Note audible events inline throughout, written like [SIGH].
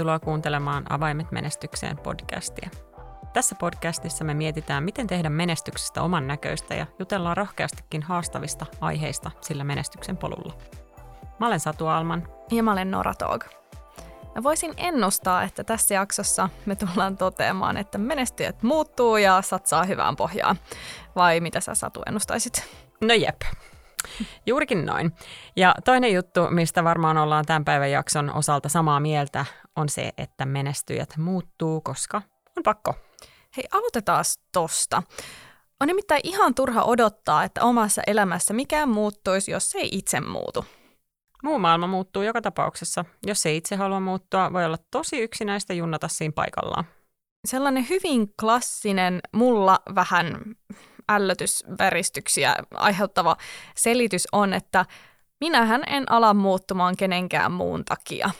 Tervetuloa kuuntelemaan Avaimet menestykseen podcastia. Tässä podcastissa me mietitään, miten tehdä menestyksestä oman näköistä ja jutellaan rohkeastikin haastavista aiheista sillä menestyksen polulla. Mä olen Satu Alman. Ja mä olen Nora Tog. Mä voisin ennustaa, että tässä jaksossa me tullaan toteamaan, että menestyjät muuttuu ja satsaa hyvään pohjaan. Vai mitä sä Satu ennustaisit? No jep, Juurikin noin. Ja toinen juttu, mistä varmaan ollaan tämän päivän jakson osalta samaa mieltä, on se, että menestyjät muuttuu, koska on pakko. Hei, aloitetaan tosta. On nimittäin ihan turha odottaa, että omassa elämässä mikään muuttuisi, jos se ei itse muutu. Muu maailma muuttuu joka tapauksessa. Jos se itse halua muuttua, voi olla tosi yksinäistä junnata siinä paikallaan. Sellainen hyvin klassinen, mulla vähän ällötysväristyksiä aiheuttava selitys on, että minähän en ala muuttumaan kenenkään muun takia.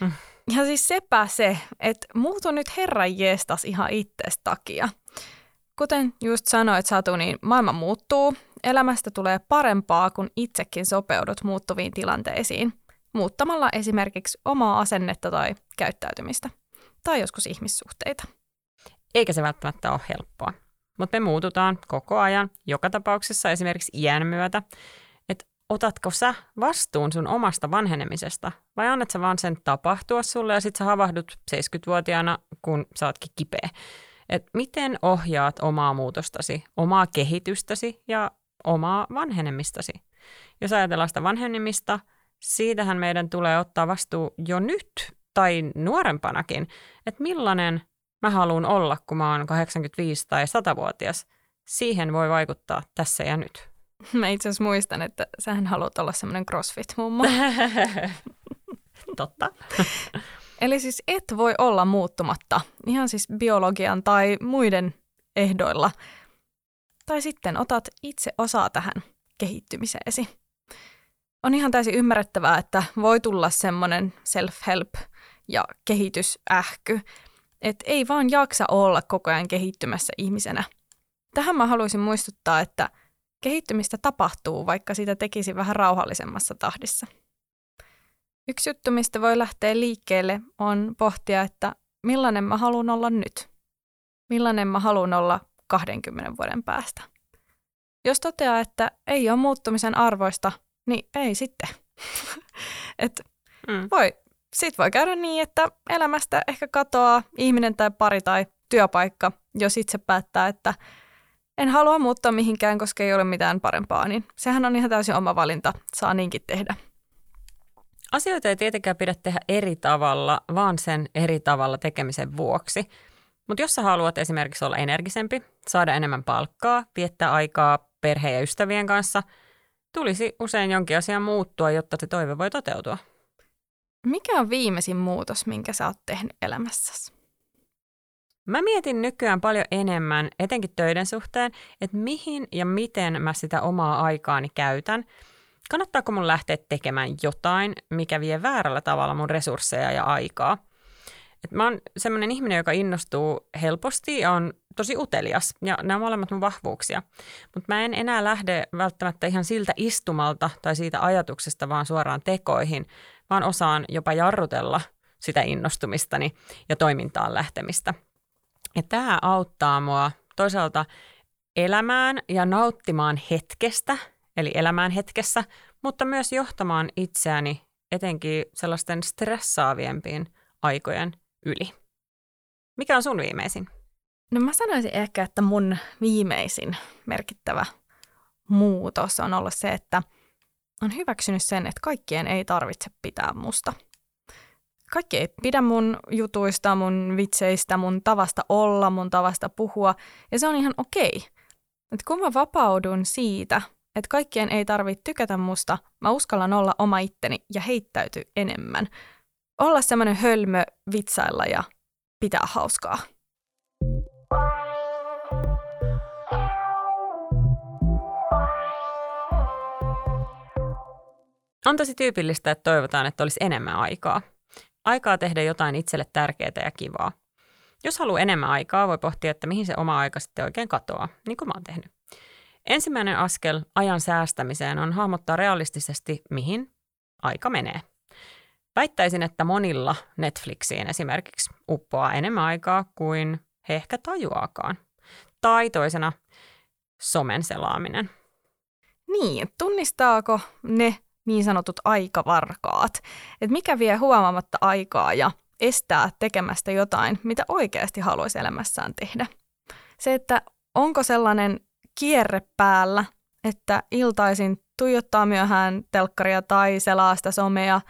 Mm. Ja siis sepä se, että muutu nyt herran jeestas ihan itsestä takia. Kuten just sanoit Satu, niin maailma muuttuu, elämästä tulee parempaa, kun itsekin sopeudut muuttuviin tilanteisiin, muuttamalla esimerkiksi omaa asennetta tai käyttäytymistä, tai joskus ihmissuhteita. Eikä se välttämättä ole helppoa. Mutta me muututaan koko ajan, joka tapauksessa esimerkiksi iän myötä. Että otatko sä vastuun sun omasta vanhenemisesta vai annat sä vaan sen tapahtua sulle ja sit sä havahdut 70-vuotiaana, kun sä ootkin kipeä. Et miten ohjaat omaa muutostasi, omaa kehitystäsi ja omaa vanhenemistasi. Jos ajatellaan sitä vanhenemista, siitähän meidän tulee ottaa vastuu jo nyt tai nuorempanakin, että millainen mä haluan olla, kun mä oon 85 tai 100-vuotias, siihen voi vaikuttaa tässä ja nyt. [LAUGHS] Mä itse asiassa muistan, että sähän haluat olla semmoinen crossfit-mummo. [LAUGHS] Totta. [LAUGHS] Eli siis et voi olla muuttumatta, ihan siis biologian tai muiden ehdoilla. Tai sitten otat itse osaa tähän kehittymiseesi. On ihan täysin ymmärrettävää, että voi tulla semmoinen self-help ja kehitysähky, että ei vaan jaksa olla koko ajan kehittymässä ihmisenä. Tähän mä haluaisin muistuttaa, että kehittymistä tapahtuu, vaikka sitä tekisi vähän rauhallisemmassa tahdissa. Yksi juttu, mistä voi lähteä liikkeelle, on pohtia, että millainen mä haluan olla nyt. Millainen mä haluan olla 20 vuoden päästä. Jos toteaa, että ei ole muuttumisen arvoista, niin ei sitten. [LAUGHS] Et mm. voi sitten voi käydä niin, että elämästä ehkä katoaa ihminen tai pari tai työpaikka, jos itse päättää, että en halua muuttaa mihinkään, koska ei ole mitään parempaa, niin sehän on ihan täysin oma valinta, saa niinkin tehdä. Asioita ei tietenkään pidä tehdä eri tavalla, vaan sen eri tavalla tekemisen vuoksi. Mutta jos sä haluat esimerkiksi olla energisempi, saada enemmän palkkaa, viettää aikaa perheen ja ystävien kanssa, tulisi usein jonkin asian muuttua, jotta se toive voi toteutua. Mikä on viimeisin muutos, minkä sä oot tehnyt elämässäsi? Mä mietin nykyään paljon enemmän, etenkin töiden suhteen, että mihin ja miten mä sitä omaa aikaani käytän. Kannattaako mun lähteä tekemään jotain, mikä vie väärällä tavalla mun resursseja ja aikaa. Et mä oon semmoinen ihminen, joka innostuu helposti ja on tosi utelias, ja nämä on molemmat mun vahvuuksia. Mutta mä en enää lähde välttämättä ihan siltä istumalta tai siitä ajatuksesta, vaan suoraan tekoihin, vaan osaan jopa jarrutella sitä innostumistani ja toimintaan lähtemistä. Ja tämä auttaa mua toisaalta elämään ja nauttimaan hetkestä, eli elämään hetkessä, mutta myös johtamaan itseäni etenkin sellaisten stressaaviempiin aikojen yli. Mikä on sun viimeisin? No mä sanoisin ehkä, että mun viimeisin merkittävä muutos on ollut se, että – on hyväksynyt sen, että kaikkien ei tarvitse pitää musta. Kaikki ei pidä mun jutuista, mun vitseistä, mun tavasta olla, mun tavasta puhua, ja se on ihan okei. Et kun mä vapaudun siitä, että kaikkien ei tarvitse tykätä musta, mä uskallan olla oma itteni ja heittäyty enemmän. Olla semmoinen hölmö, vitsailla ja pitää hauskaa. On tosi tyypillistä, että toivotaan, että olisi enemmän aikaa. Aikaa tehdä jotain itselle tärkeää ja kivaa. Jos haluaa enemmän aikaa, voi pohtia, että mihin se oma aika sitten oikein katoaa, niin kuin mä oon tehnyt. Ensimmäinen askel ajan säästämiseen on hahmottaa realistisesti, mihin aika menee. Väittäisin, että monilla Netflixiin esimerkiksi uppoaa enemmän aikaa kuin he ehkä tajuaakaan. Tai toisena somen selaaminen. Niin, tunnistaako ne niin sanotut aikavarkaat, että mikä vie huomaamatta aikaa ja estää tekemästä jotain, mitä oikeasti haluaisi elämässään tehdä. Se, että onko sellainen kierre päällä, että iltaisin tuijottaa myöhään telkkaria tai selaa sitä somea,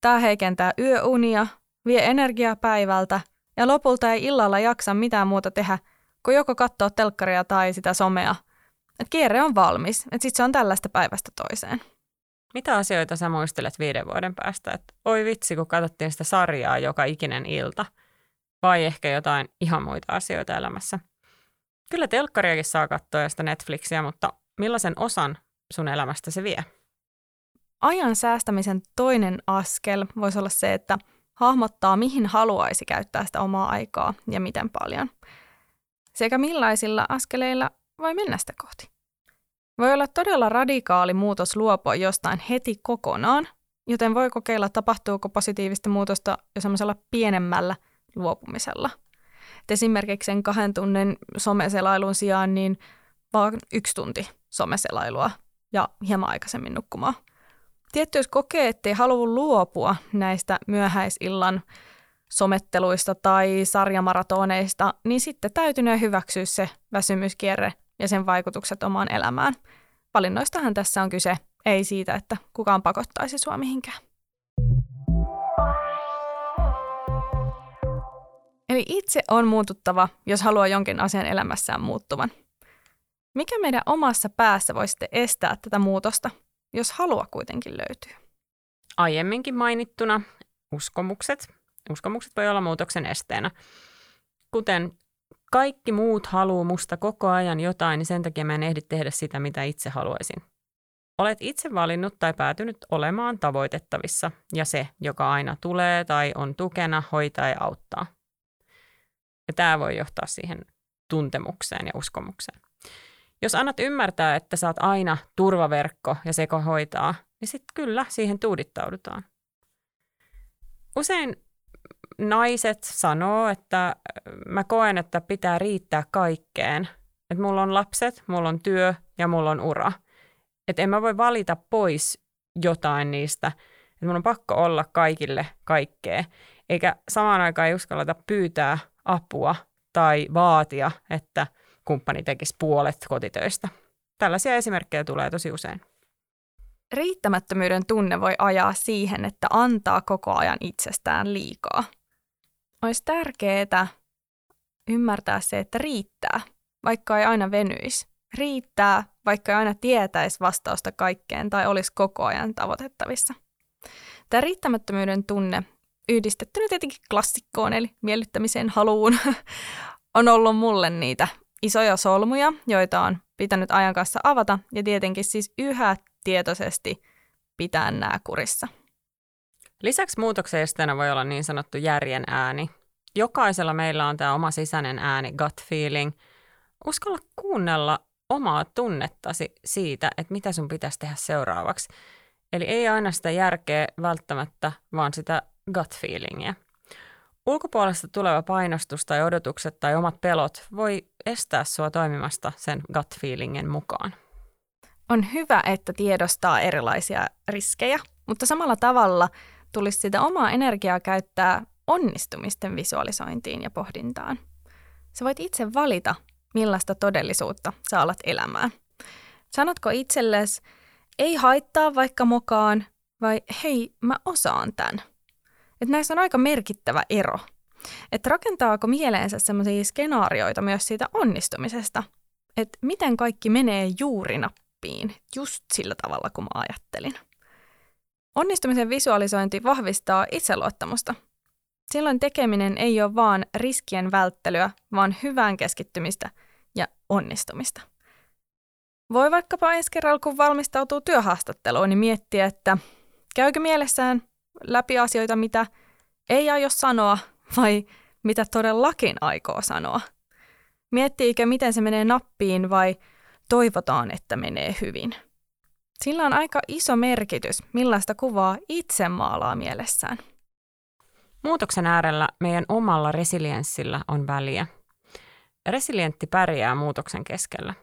tämä heikentää yöunia, vie energiaa päivältä ja lopulta ei illalla jaksa mitään muuta tehdä, kuin joko katsoa telkkaria tai sitä somea. Et kierre on valmis, että sitten se on tällaista päivästä toiseen. Mitä asioita sä muistelet viiden vuoden päästä? Että oi vitsi, kun katsottiin sitä sarjaa joka ikinen ilta. Vai ehkä jotain ihan muita asioita elämässä. Kyllä telkkariakin saa katsoa ja sitä Netflixiä, mutta millaisen osan sun elämästä se vie? Ajan säästämisen toinen askel voisi olla se, että hahmottaa, mihin haluaisi käyttää sitä omaa aikaa ja miten paljon. Sekä millaisilla askeleilla voi mennä sitä kohti. Voi olla todella radikaali muutos luopua jostain heti kokonaan, joten voi kokeilla, tapahtuuko positiivista muutosta jo semmoisella pienemmällä luopumisella. Et esimerkiksi sen kahden tunnin someselailun sijaan niin vaan yksi tunti someselailua ja hieman aikaisemmin nukkumaan. Tietty, jos kokee, ettei halua luopua näistä myöhäisillan sometteluista tai sarjamaratoneista, niin sitten täytyy hyväksyä se väsymyskierre ja sen vaikutukset omaan elämään. Valinnoistahan tässä on kyse, ei siitä, että kukaan pakottaisi sua mihinkään. Eli itse on muututtava, jos haluaa jonkin asian elämässään muuttuvan. Mikä meidän omassa päässä voi sitten estää tätä muutosta, jos halua kuitenkin löytyy? Aiemminkin mainittuna uskomukset. Uskomukset voi olla muutoksen esteenä. Kuten kaikki muut haluaa musta koko ajan jotain, niin sen takia mä en ehdi tehdä sitä, mitä itse haluaisin. Olet itse valinnut tai päätynyt olemaan tavoitettavissa ja se, joka aina tulee tai on tukena, hoitaa ja auttaa. Ja tämä voi johtaa siihen tuntemukseen ja uskomukseen. Jos annat ymmärtää, että oot aina turvaverkko ja se, hoitaa, niin sitten kyllä siihen tuudittaudutaan. Usein naiset sanoo, että mä koen, että pitää riittää kaikkeen. Että mulla on lapset, mulla on työ ja mulla on ura. Että en mä voi valita pois jotain niistä. Että mun on pakko olla kaikille kaikkea. Eikä samaan aikaan ei uskalleta pyytää apua tai vaatia, että kumppani tekisi puolet kotitöistä. Tällaisia esimerkkejä tulee tosi usein. Riittämättömyyden tunne voi ajaa siihen, että antaa koko ajan itsestään liikaa – olisi tärkeää ymmärtää se, että riittää, vaikka ei aina venyisi. Riittää, vaikka ei aina tietäisi vastausta kaikkeen tai olisi koko ajan tavoitettavissa. Tämä riittämättömyyden tunne, yhdistettynä tietenkin klassikkoon eli miellyttämiseen haluun, [LAUGHS] on ollut mulle niitä isoja solmuja, joita on pitänyt ajan kanssa avata ja tietenkin siis yhä tietoisesti pitää nämä kurissa. Lisäksi muutoksen esteenä voi olla niin sanottu järjen ääni. Jokaisella meillä on tämä oma sisäinen ääni, gut feeling. Uskalla kuunnella omaa tunnettasi siitä, että mitä sun pitäisi tehdä seuraavaksi. Eli ei aina sitä järkeä välttämättä, vaan sitä gut feelingiä. Ulkopuolesta tuleva painostus tai odotukset tai omat pelot voi estää sua toimimasta sen gut feelingen mukaan. On hyvä, että tiedostaa erilaisia riskejä, mutta samalla tavalla – tulisi sitä omaa energiaa käyttää onnistumisten visualisointiin ja pohdintaan. Sä voit itse valita, millaista todellisuutta sä alat elämään. Sanotko itsellesi, ei haittaa vaikka mokaan, vai hei, mä osaan tämän. Et näissä on aika merkittävä ero. Että rakentaako mieleensä sellaisia skenaarioita myös siitä onnistumisesta, että miten kaikki menee juuri nappiin, just sillä tavalla kuin mä ajattelin. Onnistumisen visualisointi vahvistaa itseluottamusta. Silloin tekeminen ei ole vaan riskien välttelyä, vaan hyvään keskittymistä ja onnistumista. Voi vaikkapa ensi kerralla, kun valmistautuu työhaastatteluun, niin miettiä, että käykö mielessään läpi asioita, mitä ei aio sanoa vai mitä todellakin aikoo sanoa. Miettiikö, miten se menee nappiin vai toivotaan, että menee hyvin. Sillä on aika iso merkitys, millaista kuvaa itse maalaa mielessään. Muutoksen äärellä meidän omalla resilienssillä on väliä. Resilientti pärjää muutoksen keskellä.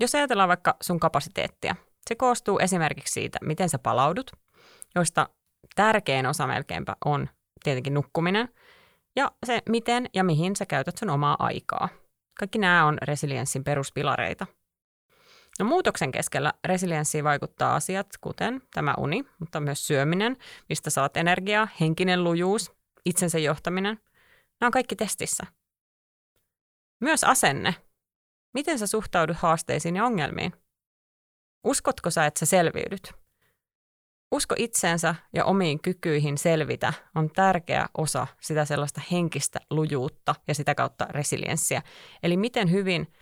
Jos ajatellaan vaikka sun kapasiteettia, se koostuu esimerkiksi siitä, miten sä palaudut, joista tärkein osa melkeinpä on tietenkin nukkuminen, ja se, miten ja mihin sä käytät sun omaa aikaa. Kaikki nämä on resilienssin peruspilareita. No muutoksen keskellä resilienssiin vaikuttaa asiat, kuten tämä uni, mutta myös syöminen, mistä saat energiaa, henkinen lujuus, itsensä johtaminen. Nämä on kaikki testissä. Myös asenne. Miten sä suhtaudut haasteisiin ja ongelmiin? Uskotko sä, että sä selviydyt? Usko itseensä ja omiin kykyihin selvitä on tärkeä osa sitä sellaista henkistä lujuutta ja sitä kautta resilienssiä. Eli miten hyvin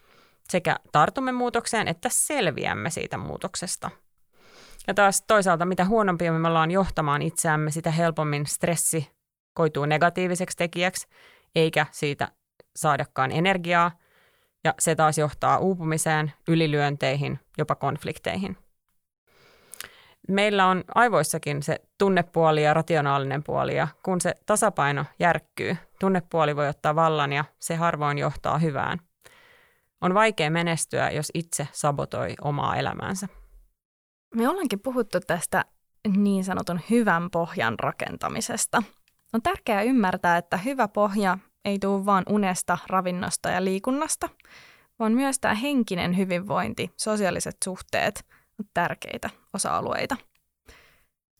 sekä tartumme muutokseen että selviämme siitä muutoksesta. Ja taas toisaalta mitä huonompia me ollaan johtamaan itseämme, sitä helpommin stressi koituu negatiiviseksi tekijäksi, eikä siitä saadakaan energiaa, ja se taas johtaa uupumiseen, ylilyönteihin, jopa konflikteihin. Meillä on aivoissakin se tunnepuoli ja rationaalinen puoli, ja kun se tasapaino järkkyy, tunnepuoli voi ottaa vallan ja se harvoin johtaa hyvään. On vaikea menestyä, jos itse sabotoi omaa elämäänsä. Me ollaankin puhuttu tästä niin sanotun hyvän pohjan rakentamisesta. On tärkeää ymmärtää, että hyvä pohja ei tule vain unesta, ravinnosta ja liikunnasta, vaan myös tämä henkinen hyvinvointi, sosiaaliset suhteet on tärkeitä osa-alueita.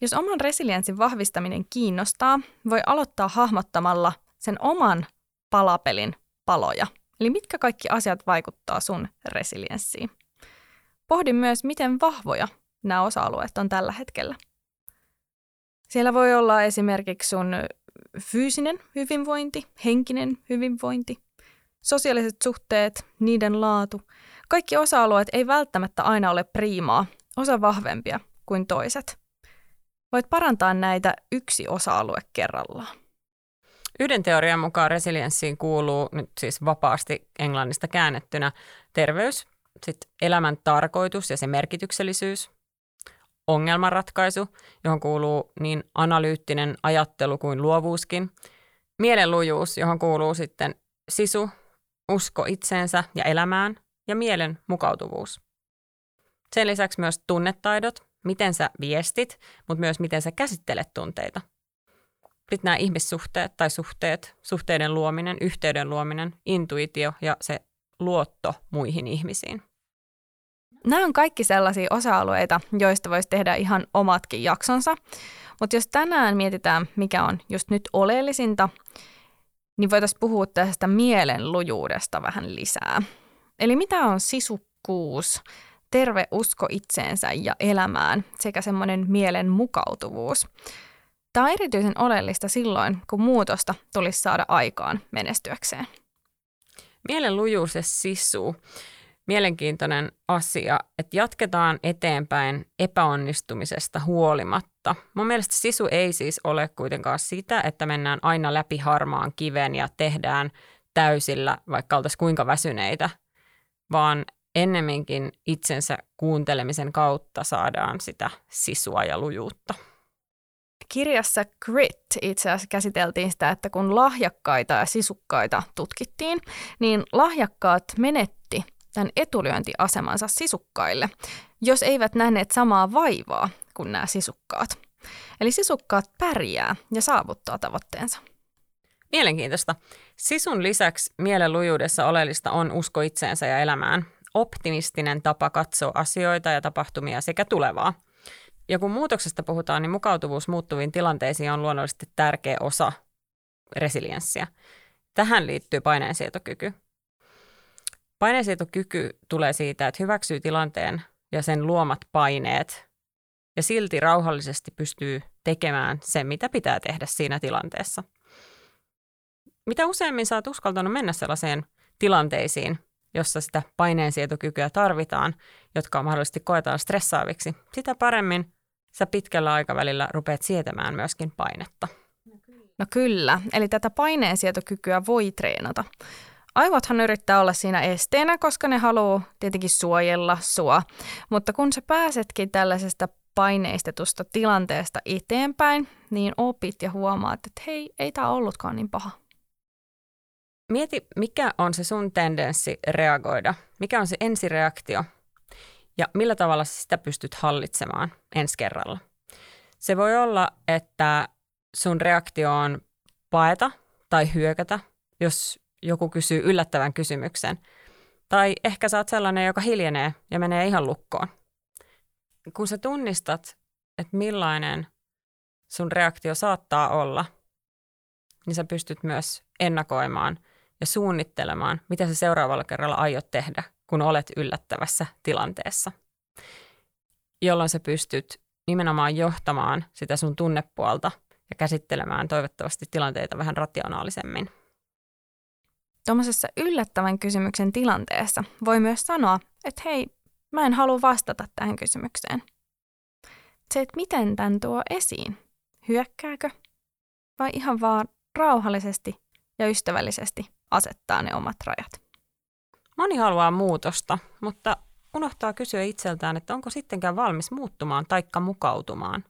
Jos oman resilienssin vahvistaminen kiinnostaa, voi aloittaa hahmottamalla sen oman palapelin paloja. Eli mitkä kaikki asiat vaikuttaa sun resilienssiin. Pohdi myös, miten vahvoja nämä osa-alueet on tällä hetkellä. Siellä voi olla esimerkiksi sun fyysinen hyvinvointi, henkinen hyvinvointi, sosiaaliset suhteet, niiden laatu. Kaikki osa-alueet ei välttämättä aina ole priimaa, osa vahvempia kuin toiset. Voit parantaa näitä yksi osa-alue kerrallaan. Yhden teorian mukaan resilienssiin kuuluu nyt siis vapaasti englannista käännettynä terveys, sitten elämän tarkoitus ja se merkityksellisyys, ongelmanratkaisu, johon kuuluu niin analyyttinen ajattelu kuin luovuuskin, mielenlujuus, johon kuuluu sitten sisu, usko itseensä ja elämään ja mielen mukautuvuus. Sen lisäksi myös tunnetaidot, miten sä viestit, mutta myös miten sä käsittelet tunteita. Sitten nämä ihmissuhteet tai suhteet, suhteiden luominen, yhteyden luominen, intuitio ja se luotto muihin ihmisiin. Nämä on kaikki sellaisia osa-alueita, joista voisi tehdä ihan omatkin jaksonsa. Mutta jos tänään mietitään, mikä on just nyt oleellisinta, niin voitaisiin puhua tästä mielenlujuudesta vähän lisää. Eli mitä on sisukkuus, terve usko itseensä ja elämään sekä semmoinen mielen mukautuvuus. Tämä on erityisen oleellista silloin, kun muutosta tulisi saada aikaan menestyäkseen. Mielenlujuus ja sisu mielenkiintoinen asia, että jatketaan eteenpäin epäonnistumisesta huolimatta. Mun mielestä sisu ei siis ole kuitenkaan sitä, että mennään aina läpi harmaan kiven ja tehdään täysillä, vaikka oltaisiin kuinka väsyneitä, vaan ennemminkin itsensä kuuntelemisen kautta saadaan sitä sisua ja lujuutta. Kirjassa Grit itse asiassa käsiteltiin sitä, että kun lahjakkaita ja sisukkaita tutkittiin, niin lahjakkaat menetti tämän etulyöntiasemansa sisukkaille, jos eivät nähneet samaa vaivaa kuin nämä sisukkaat. Eli sisukkaat pärjää ja saavuttaa tavoitteensa. Mielenkiintoista. Sisun lisäksi mielenlujuudessa oleellista on usko itseensä ja elämään. Optimistinen tapa katsoa asioita ja tapahtumia sekä tulevaa. Ja kun muutoksesta puhutaan, niin mukautuvuus muuttuviin tilanteisiin on luonnollisesti tärkeä osa resilienssiä. Tähän liittyy paineensietokyky. Paineensietokyky tulee siitä, että hyväksyy tilanteen ja sen luomat paineet ja silti rauhallisesti pystyy tekemään sen, mitä pitää tehdä siinä tilanteessa. Mitä useimmin sä oot uskaltanut mennä sellaiseen tilanteisiin, jossa sitä paineensietokykyä tarvitaan, jotka mahdollisesti koetaan stressaaviksi, sitä paremmin sä pitkällä aikavälillä rupeat sietämään myöskin painetta. No kyllä, eli tätä paineensietokykyä voi treenata. Aivothan yrittää olla siinä esteenä, koska ne haluaa tietenkin suojella sua. Mutta kun sä pääsetkin tällaisesta paineistetusta tilanteesta eteenpäin, niin opit ja huomaat, että hei, ei tämä ollutkaan niin paha. Mieti, mikä on se sun tendenssi reagoida? Mikä on se ensireaktio? Ja millä tavalla sitä pystyt hallitsemaan ensi kerralla? Se voi olla, että sun reaktio on paeta tai hyökätä, jos joku kysyy yllättävän kysymyksen. Tai ehkä sä oot sellainen, joka hiljenee ja menee ihan lukkoon. Kun sä tunnistat, että millainen sun reaktio saattaa olla, niin sä pystyt myös ennakoimaan ja suunnittelemaan, mitä sä seuraavalla kerralla aiot tehdä, kun olet yllättävässä tilanteessa. Jolloin sä pystyt nimenomaan johtamaan sitä sun tunnepuolta ja käsittelemään toivottavasti tilanteita vähän rationaalisemmin. Tuommoisessa yllättävän kysymyksen tilanteessa voi myös sanoa, että hei, mä en halua vastata tähän kysymykseen. Se, että miten tämän tuo esiin. Hyökkääkö? Vai ihan vaan rauhallisesti ja ystävällisesti asettaa ne omat rajat? Moni haluaa muutosta, mutta unohtaa kysyä itseltään, että onko sittenkään valmis muuttumaan taikka mukautumaan.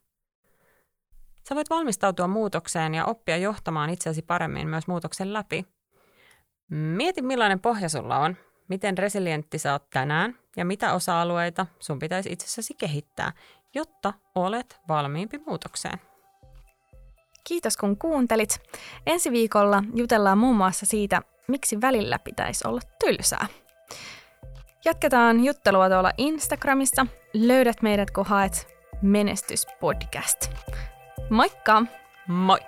Sä voit valmistautua muutokseen ja oppia johtamaan itseäsi paremmin myös muutoksen läpi. Mieti millainen pohja sulla on, miten resilientti sä oot tänään ja mitä osa-alueita sun pitäisi itsessäsi kehittää, jotta olet valmiimpi muutokseen. Kiitos kun kuuntelit. Ensi viikolla jutellaan muun muassa siitä, miksi välillä pitäisi olla tylsää. Jatketaan juttelua tuolla Instagramissa. Löydät meidät, kun haet Menestyspodcast. Moikka! Moi!